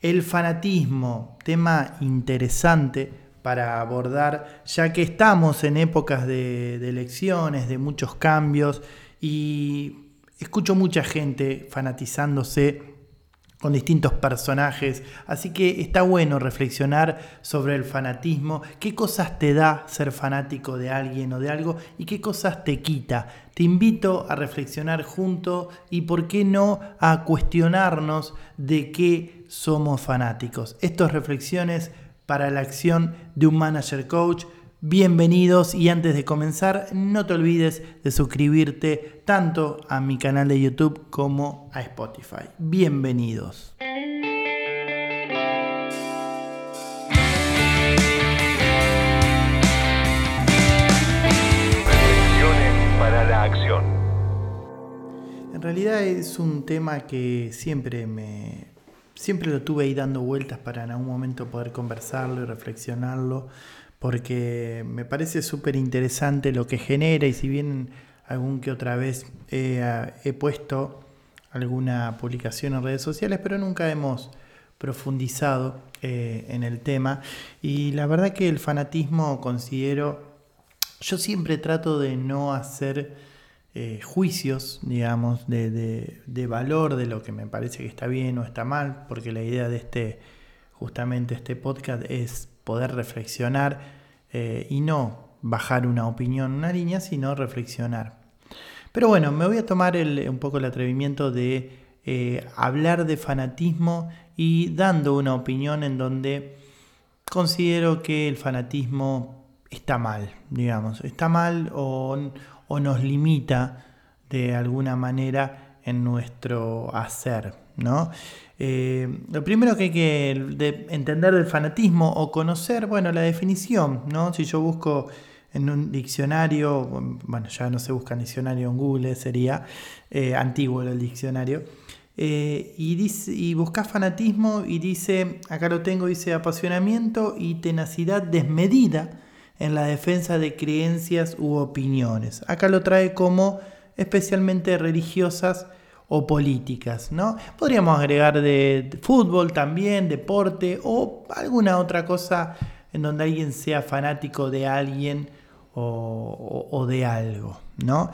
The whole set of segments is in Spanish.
El fanatismo, tema interesante para abordar, ya que estamos en épocas de, elecciones, de muchos cambios, y escucho mucha gente fanatizándose con distintos personajes, así que está bueno reflexionar sobre el fanatismo, qué cosas te da ser fanático de alguien o de algo y qué cosas te quita. Te invito a reflexionar junto y por qué no a cuestionarnos de qué somos fanáticos. Estas reflexiones para la acción de un manager coach Bienvenidos y antes de comenzar no te olvides de suscribirte tanto a mi canal de YouTube como a Spotify. Bienvenidos. para la acción. En realidad es un tema que siempre me siempre lo tuve ahí dando vueltas para en algún momento poder conversarlo y reflexionarlo porque me parece súper interesante lo que genera y si bien algún que otra vez he puesto alguna publicación en redes sociales, pero nunca hemos profundizado eh, en el tema. Y la verdad que el fanatismo considero, yo siempre trato de no hacer eh, juicios, digamos, de, de, valor de lo que me parece que está bien o está mal, porque la idea de este, justamente este podcast es poder reflexionar eh, y no bajar una opinión, una línea, sino reflexionar. Pero bueno, me voy a tomar un poco el atrevimiento de eh, hablar de fanatismo y dando una opinión en donde considero que el fanatismo está mal, digamos, está mal o, nos limita de alguna manera en nuestro hacer, ¿no? Eh, lo primero que hay que entender del fanatismo o conocer, bueno, la definición, ¿no? Si yo busco en un diccionario, bueno, ya no se busca en diccionario en Google, sería eh, antiguo el diccionario, eh, y, dice, y buscas fanatismo y dice, acá lo tengo, dice apasionamiento y tenacidad desmedida en la defensa de creencias u opiniones. Acá lo trae como especialmente religiosas, o políticas, ¿no? Podríamos agregar de fútbol también, deporte o alguna otra cosa en donde alguien sea fanático de alguien o, de algo, ¿no?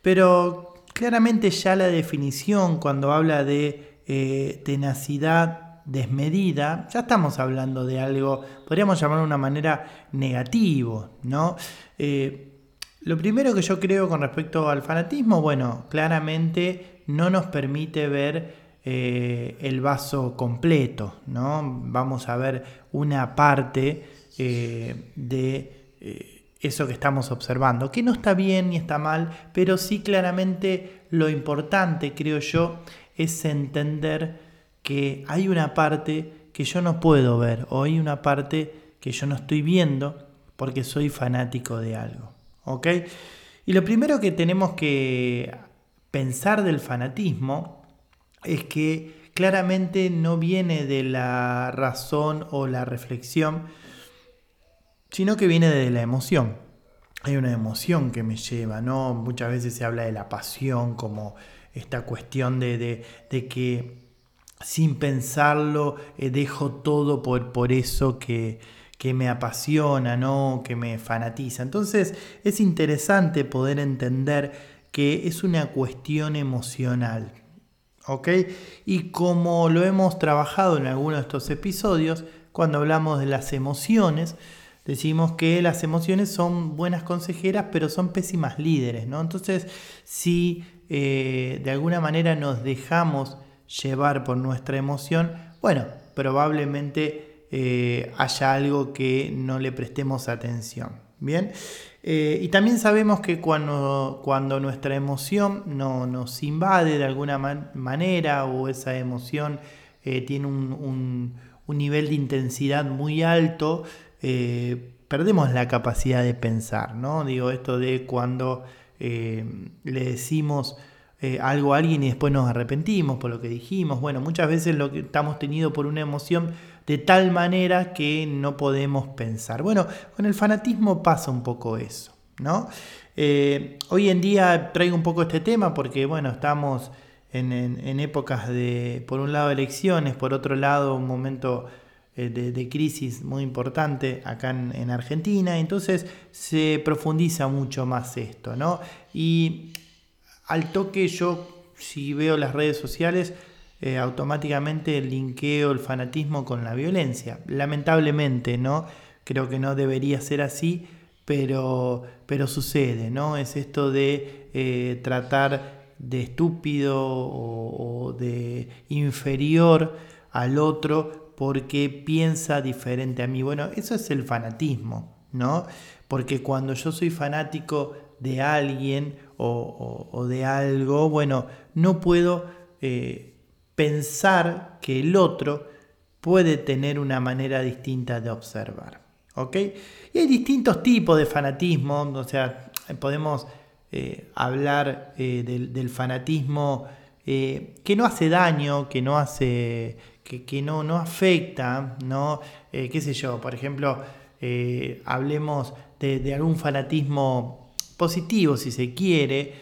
Pero claramente ya la definición cuando habla de eh, tenacidad desmedida, ya estamos hablando de algo, podríamos llamarlo de una manera negativo, ¿no? Eh, lo primero que yo creo con respecto al fanatismo, bueno, claramente no nos permite ver eh, el vaso completo, ¿no? Vamos a ver una parte eh, de eso que estamos observando, que no está bien ni está mal, pero sí claramente lo importante, creo yo, es entender que hay una parte que yo no puedo ver o hay una parte que yo no estoy viendo porque soy fanático de algo. ¿Ok? Y lo primero que tenemos que pensar del fanatismo es que claramente no viene de la razón o la reflexión, sino que viene de la emoción. Hay una emoción que me lleva, ¿no? Muchas veces se habla de la pasión como esta cuestión de, que sin pensarlo eh, dejo todo por, por eso que, que me apasiona, ¿no? que me fanatiza. Entonces es interesante poder entender que es una cuestión emocional. ¿Ok? Y como lo hemos trabajado en algunos de estos episodios, cuando hablamos de las emociones, decimos que las emociones son buenas consejeras, pero son pésimas líderes, ¿no? Entonces, si eh, de alguna manera nos dejamos llevar por nuestra emoción, bueno, probablemente eh, haya algo que no le prestemos atención. Bien, eh, y también sabemos que cuando, cuando nuestra emoción no, nos invade de alguna manera o esa emoción eh, tiene un, nivel de intensidad muy alto, perdemos la capacidad de pensar, ¿no? Digo, esto de cuando le decimos algo a alguien y después nos arrepentimos por lo que dijimos. Bueno, muchas veces lo que estamos tenido por una emoción de tal manera que no podemos pensar. Bueno, con el fanatismo pasa un poco eso, ¿no? Eh, hoy en día traigo un poco este tema porque, bueno, estamos en, épocas de, por un lado, elecciones, por otro lado, un momento eh, de, crisis muy importante acá en, Argentina, entonces se profundiza mucho más esto, ¿no? Y al toque yo, si veo las redes sociales, eh, automáticamente linkeo el fanatismo con la violencia. Lamentablemente, ¿no? Creo que no debería ser así, pero, pero sucede, ¿no? Es esto de eh, tratar de estúpido o, de inferior al otro porque piensa diferente a mí. Bueno, eso es el fanatismo, ¿no? Porque cuando yo soy fanático de alguien o, de algo, bueno, no puedo eh, pensar que el otro puede tener una manera distinta de observar. ¿Ok? Y hay distintos tipos de fanatismo, o sea, podemos eh, hablar eh, del, fanatismo que no hace daño, que no hace, que, no, no afecta, ¿no? qué sé yo, por ejemplo, hablemos de, algún fanatismo positivo, si se quiere,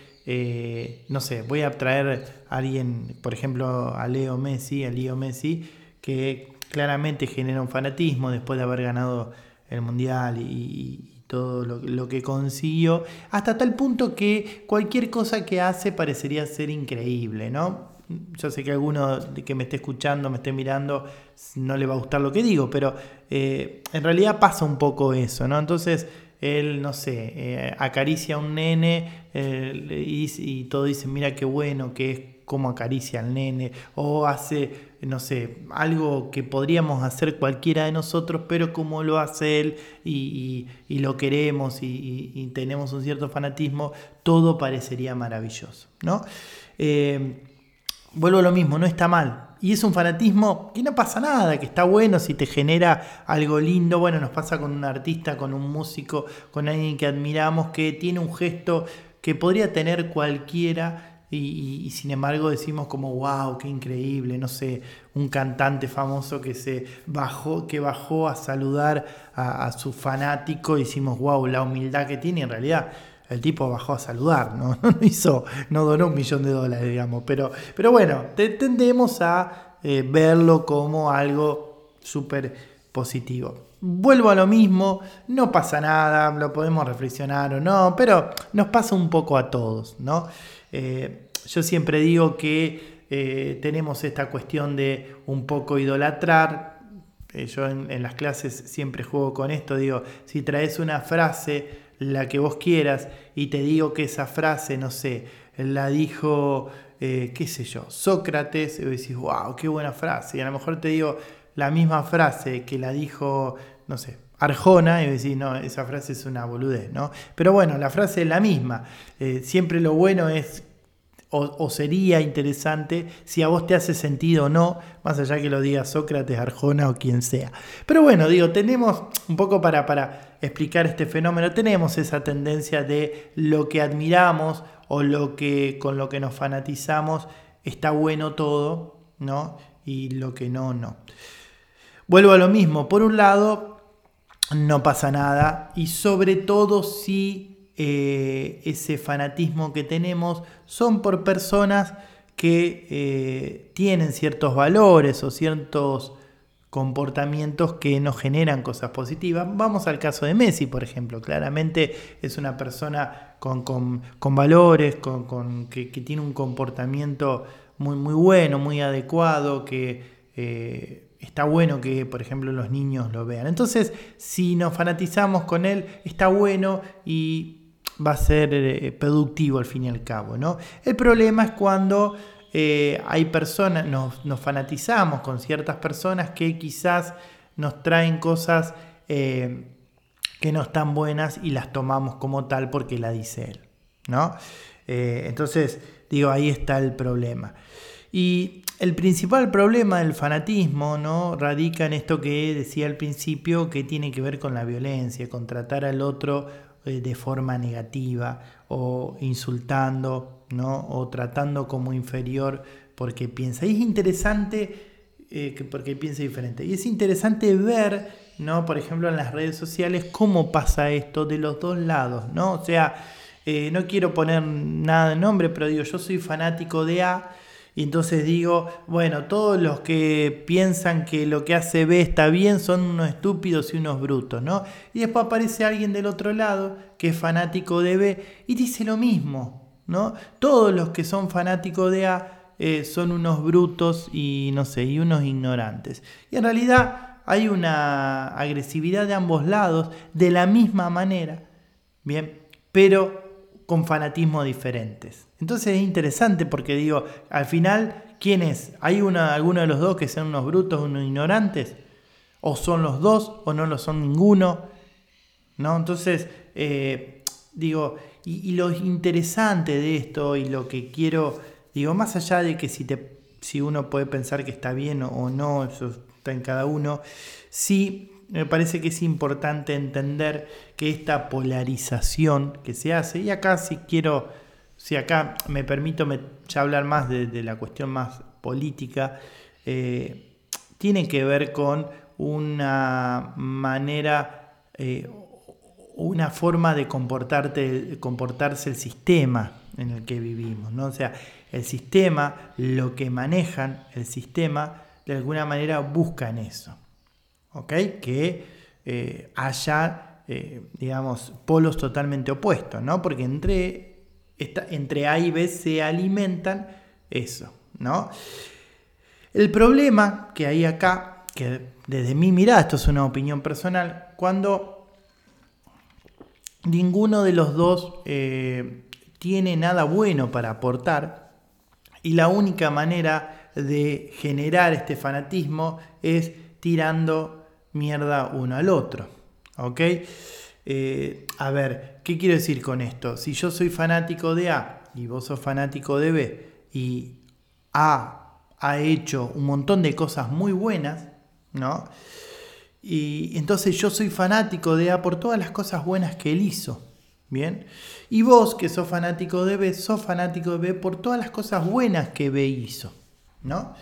no sé, voy a traer a alguien, por ejemplo, a Leo Messi, a Leo Messi, que claramente genera un fanatismo después de haber ganado el Mundial y, todo lo, que consiguió, hasta tal punto que cualquier cosa que hace parecería ser increíble, ¿no? Yo sé que alguno que me esté escuchando, me esté mirando, no le va a gustar lo que digo, pero eh, en realidad pasa un poco eso, ¿no? Entonces, él, no sé, eh, acaricia a un nene eh, y, y todo dice, mira qué bueno que es como acaricia al nene, o hace no sé, algo que podríamos hacer cualquiera de nosotros, pero como lo hace él y, lo queremos y, tenemos un cierto fanatismo, todo parecería maravilloso, ¿no? Eh, vuelvo a lo mismo, no está mal. Y es un fanatismo que no pasa nada, que está bueno si te genera algo lindo. Bueno, nos pasa con un artista, con un músico, con alguien que admiramos, que tiene un gesto que podría tener cualquiera y, sin embargo decimos como, wow, qué increíble, no sé, un cantante famoso que se bajó, que bajó a saludar a, su fanático y decimos, wow, la humildad que tiene, en realidad el tipo bajó a saludar, ¿no? Hizo, no donó un millón de dólares, digamos, pero, pero bueno, tendemos a eh, verlo como algo súper positivo. Vuelvo a lo mismo, no pasa nada, lo podemos reflexionar o no, pero nos pasa un poco a todos, ¿no? Eh, yo siempre digo que eh, tenemos esta cuestión de un poco idolatrar. Yo en, las clases siempre juego con esto, digo, si traes una frase, la que vos quieras, y te digo que esa frase, no sé, la dijo, qué sé yo, Sócrates, y decís, wow, qué buena frase, y a lo mejor te digo la misma frase que la dijo, no sé, Arjona y decir, no, esa frase es una boludez, ¿no? Pero bueno, la frase es la misma. Eh, siempre lo bueno es, o, sería interesante, si a vos te hace sentido o no, más allá que lo diga Sócrates, Arjona o quien sea. Pero bueno, digo, tenemos un poco para, para explicar este fenómeno, tenemos esa tendencia de lo que admiramos o lo que, con lo que nos fanatizamos, está bueno todo, ¿no? Y lo que no, no. Vuelvo a lo mismo, por un lado, no pasa nada y sobre todo si eh, ese fanatismo que tenemos son por personas que eh, tienen ciertos valores o ciertos comportamientos que nos generan cosas positivas. Vamos al caso de Messi, por ejemplo. Claramente es una persona con, valores, con, que, tiene un comportamiento muy, muy bueno, muy adecuado, que eh, está bueno que, por ejemplo, los niños lo vean. Entonces, si nos fanatizamos con él, está bueno y va a ser eh, productivo al fin y al cabo. ¿no? El problema es cuando eh, hay personas, nos, fanatizamos con ciertas personas que quizás nos traen cosas eh, que no están buenas y las tomamos como tal porque la dice él. ¿no? entonces, digo, ahí está el problema. Y el principal problema del fanatismo ¿no? radica en esto que decía al principio, que tiene que ver con la violencia, con tratar al otro de forma negativa o insultando ¿no? o tratando como inferior porque piensa. Y es interesante eh, porque piensa diferente. Y es interesante ver, ¿no? por ejemplo, en las redes sociales, cómo pasa esto de los dos lados. ¿no? O sea, eh, no quiero poner nada de nombre, pero digo, yo soy fanático de A Y entonces digo, bueno, todos los que piensan que lo que hace B está bien son unos estúpidos y unos brutos, ¿no? Y después aparece alguien del otro lado que es fanático de B y dice lo mismo, ¿no? Todos los que son fanáticos de A eh, son unos brutos y no sé, y unos ignorantes. Y en realidad hay una agresividad de ambos lados de la misma manera, ¿bien? Pero con fanatismo diferentes. Entonces es interesante porque digo, al final, ¿quién es? ¿Hay una, alguno de los dos que sean unos brutos, unos ignorantes? ¿O son los dos o no lo son ninguno? ¿No? Entonces, eh, digo, y, lo interesante de esto y lo que quiero, digo, más allá de que si, te, si uno puede pensar que está bien o no, eso está en cada uno, sí me parece que es importante entender que esta polarización que se hace, y acá si quiero, si acá me permito ya hablar más de, la cuestión más política, eh, tiene que ver con una manera, eh, una forma de comportarte, comportarse el sistema en el que vivimos. ¿no? O sea, el sistema, lo que manejan el sistema, de alguna manera buscan eso. Que eh, haya, eh, digamos, polos totalmente opuestos, ¿no? Porque entre, entre A y B se alimentan eso, ¿no? El problema que hay acá, que desde mi mirada, esto es una opinión personal, cuando ninguno de los dos eh, tiene nada bueno para aportar y la única manera de generar este fanatismo es tirando mierda uno al otro. ¿Ok? Eh, a ver, ¿qué quiero decir con esto? Si yo soy fanático de A y vos sos fanático de B y A ha hecho un montón de cosas muy buenas, ¿no? Y entonces yo soy fanático de A por todas las cosas buenas que él hizo. Bien. Y vos que sos fanático de B, sos fanático de B por todas las cosas buenas que B hizo. ¿No?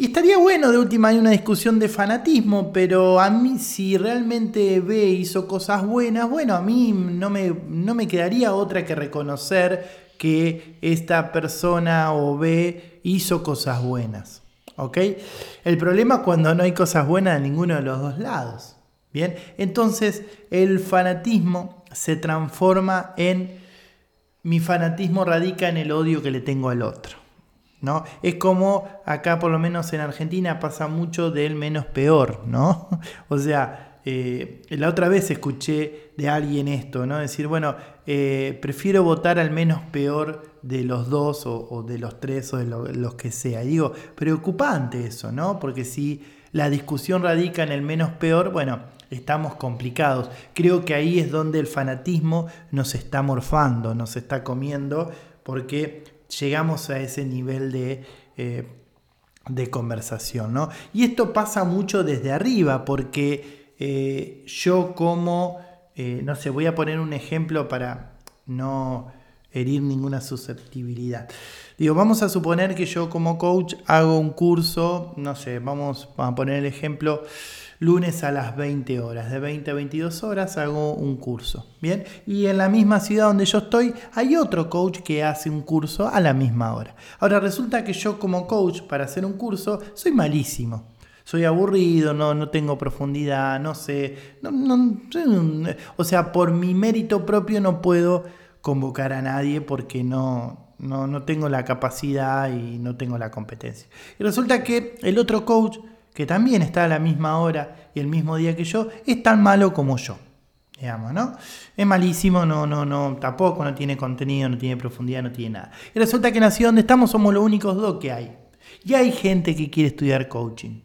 Y estaría bueno, de última, hay una discusión de fanatismo, pero a mí si realmente B hizo cosas buenas, bueno, a mí no me, no me quedaría otra que reconocer que esta persona o B hizo cosas buenas. ¿Ok? El problema es cuando no hay cosas buenas de ninguno de los dos lados. Bien, entonces el fanatismo se transforma en mi fanatismo radica en el odio que le tengo al otro. ¿No? Es como acá, por lo menos en Argentina, pasa mucho del menos peor, ¿no? O sea, eh, la otra vez escuché de alguien esto, ¿no? Decir, bueno, eh, prefiero votar al menos peor de los dos o, de los tres o de los que sea. Y digo, preocupante eso, ¿no? Porque si la discusión radica en el menos peor, bueno, estamos complicados. Creo que ahí es donde el fanatismo nos está morfando, nos está comiendo, porque llegamos a ese nivel de, eh, de conversación. ¿no? Y esto pasa mucho desde arriba, porque eh, yo como, eh, no sé, voy a poner un ejemplo para no herir ninguna susceptibilidad. Digo, vamos a suponer que yo como coach hago un curso, no sé, vamos a poner el ejemplo lunes a las 20 horas. De 20 a 22 horas hago un curso. Bien, y en la misma ciudad donde yo estoy hay otro coach que hace un curso a la misma hora. Ahora resulta que yo como coach para hacer un curso soy malísimo. Soy aburrido, no, no tengo profundidad, no sé. o sea, por mi mérito propio no puedo convocar a nadie porque no, no, no tengo la capacidad y no tengo la competencia. Y resulta que el otro coach que también está a la misma hora y el mismo día que yo, es tan malo como yo. Digamos, ¿no? Es malísimo, no, no, no, tampoco no tiene contenido, no tiene profundidad, no tiene nada. Y resulta que en la ciudad donde estamos somos los únicos dos que hay. Y hay gente que quiere estudiar coaching.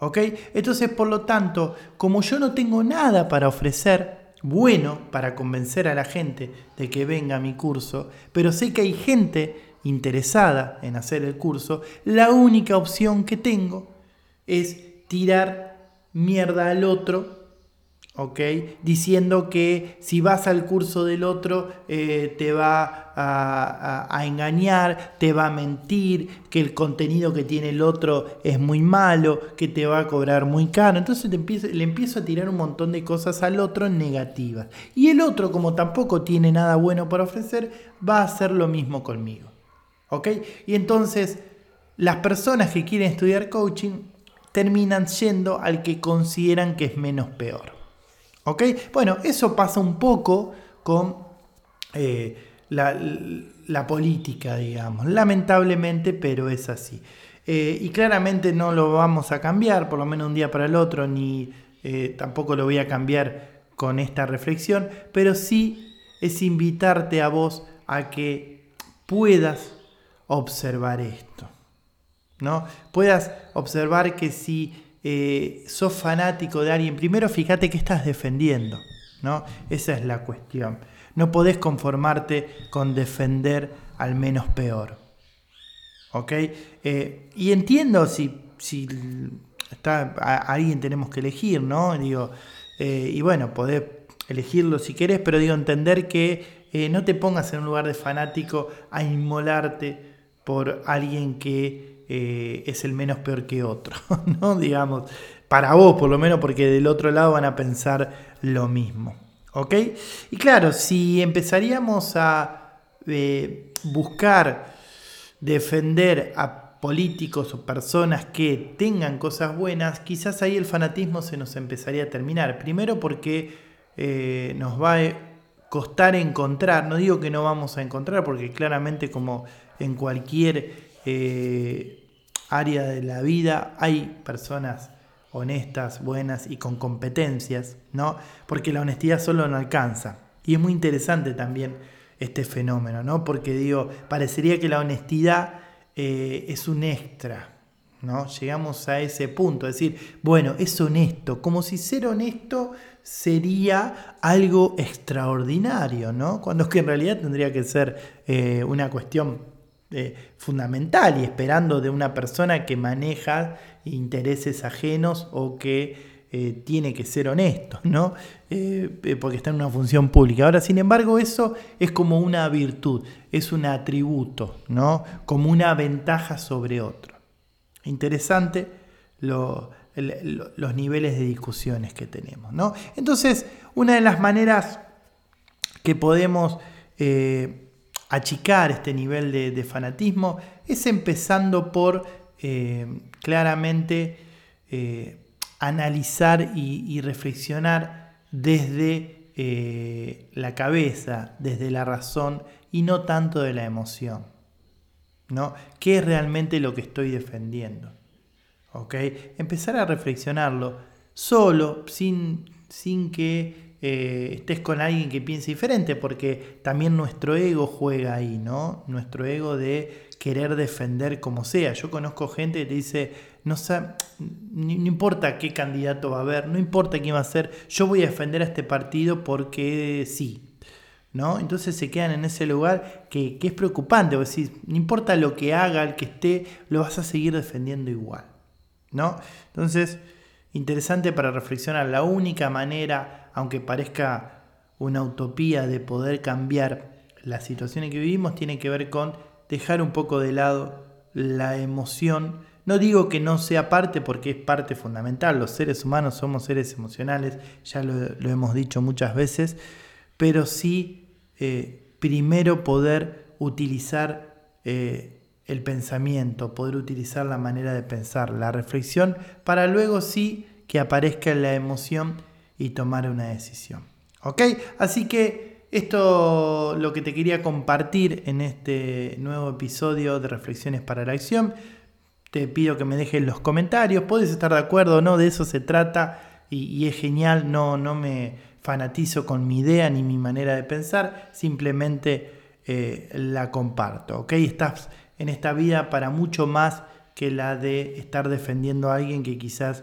¿Ok? Entonces, por lo tanto, como yo no tengo nada para ofrecer bueno para convencer a la gente de que venga a mi curso, pero sé que hay gente interesada en hacer el curso, la única opción que tengo es tirar mierda al otro, ¿ok? Diciendo que si vas al curso del otro eh, te va a, engañar, te va a mentir, que el contenido que tiene el otro es muy malo, que te va a cobrar muy caro. Entonces le empiezo a tirar un montón de cosas al otro negativas. Y el otro, como tampoco tiene nada bueno para ofrecer, va a hacer lo mismo conmigo. ¿Ok? Y entonces las personas que quieren estudiar coaching terminan yendo al que consideran que es menos peor. ¿Ok? Bueno, eso pasa un poco con eh, la, política, digamos. Lamentablemente, pero es así. Eh, y claramente no lo vamos a cambiar, por lo menos un día para el otro, ni eh, tampoco lo voy a cambiar con esta reflexión, pero sí es invitarte a vos a que puedas observar esto. ¿No? Puedas observar que si eh, sos fanático de alguien, primero fíjate que estás defendiendo, ¿no? Esa es la cuestión. No podés conformarte con defender al menos peor. ¿Ok? Eh, y entiendo si, si está, a, alguien tenemos que elegir, ¿no? Digo, eh, y bueno, podés elegirlo si querés, pero digo, entender que no te pongas en un lugar de fanático a inmolarte por alguien que eh, es el menos peor que otro, ¿no? Digamos, para vos por lo menos, porque del otro lado van a pensar lo mismo, ¿ok? Y claro, si empezaríamos a eh, buscar defender a políticos o personas que tengan cosas buenas, quizás ahí el fanatismo se nos empezaría a terminar. Primero porque eh, nos va a costar encontrar, no digo que no vamos a encontrar, porque claramente como en cualquier área de la vida hay personas honestas, buenas y con competencias, ¿no? Porque la honestidad solo no alcanza. Y es muy interesante también este fenómeno, ¿no? Porque digo, parecería que la honestidad eh, es un extra, ¿no? Llegamos a ese punto, es decir, bueno, es honesto, como si ser honesto sería algo extraordinario, ¿no? Cuando es que en realidad tendría que ser eh, una cuestión eh, fundamental y esperando de una persona que maneja intereses ajenos o que eh, tiene que ser honesto, ¿no? Eh, porque está en una función pública. Ahora, sin embargo, eso es como una virtud, es un atributo, ¿no? Como una ventaja sobre otro. Interesante los niveles de discusiones que tenemos, ¿no? Entonces, una de las maneras que podemos achicar este nivel de, fanatismo es empezando por eh, claramente eh, analizar y, reflexionar desde eh, la cabeza, desde la razón y no tanto de la emoción. ¿no? ¿Qué es realmente lo que estoy defendiendo? Empezar a reflexionarlo solo, sin, sin que eh, estés con alguien que piense diferente, porque también nuestro ego juega ahí, ¿no? Nuestro ego de querer defender como sea. Yo conozco gente que te dice, no, no importa qué candidato va a haber, no importa quién va a ser, yo voy a defender a este partido porque sí. ¿No? Entonces se quedan en ese lugar que, es preocupante, o no importa lo que haga el que esté, lo vas a seguir defendiendo igual. ¿no? Entonces, interesante para reflexionar, la única manera aunque parezca una utopía de poder cambiar la situación en que vivimos, tiene que ver con dejar un poco de lado la emoción. No digo que no sea parte porque es parte fundamental, los seres humanos somos seres emocionales, ya lo, hemos dicho muchas veces, pero sí eh, primero poder utilizar eh, el pensamiento, poder utilizar la manera de pensar, la reflexión, para luego sí que aparezca la emoción y tomar una decisión. ¿Ok? Así que esto lo que te quería compartir en este nuevo episodio de Reflexiones para la Acción. Te pido que me dejes los comentarios. Puedes estar de acuerdo o no, de eso se trata y, es genial. No, no me fanatizo con mi idea ni mi manera de pensar, simplemente eh, la comparto. ¿Ok? Estás en esta vida para mucho más que la de estar defendiendo a alguien que quizás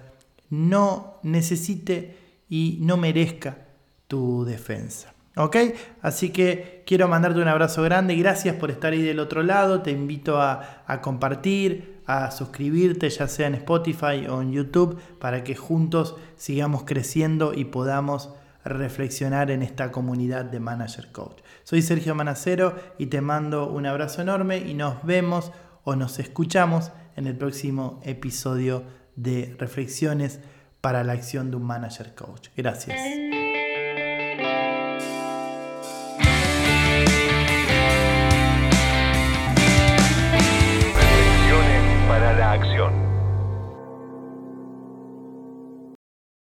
no necesite y no merezca tu defensa. ¿Ok? Así que quiero mandarte un abrazo grande. Gracias por estar ahí del otro lado. Te invito a, compartir, a suscribirte, ya sea en Spotify o en YouTube, para que juntos sigamos creciendo y podamos reflexionar en esta comunidad de Manager Coach. Soy Sergio Manacero y te mando un abrazo enorme y nos vemos o nos escuchamos en el próximo episodio de Reflexiones para la acción de un manager coach. Gracias.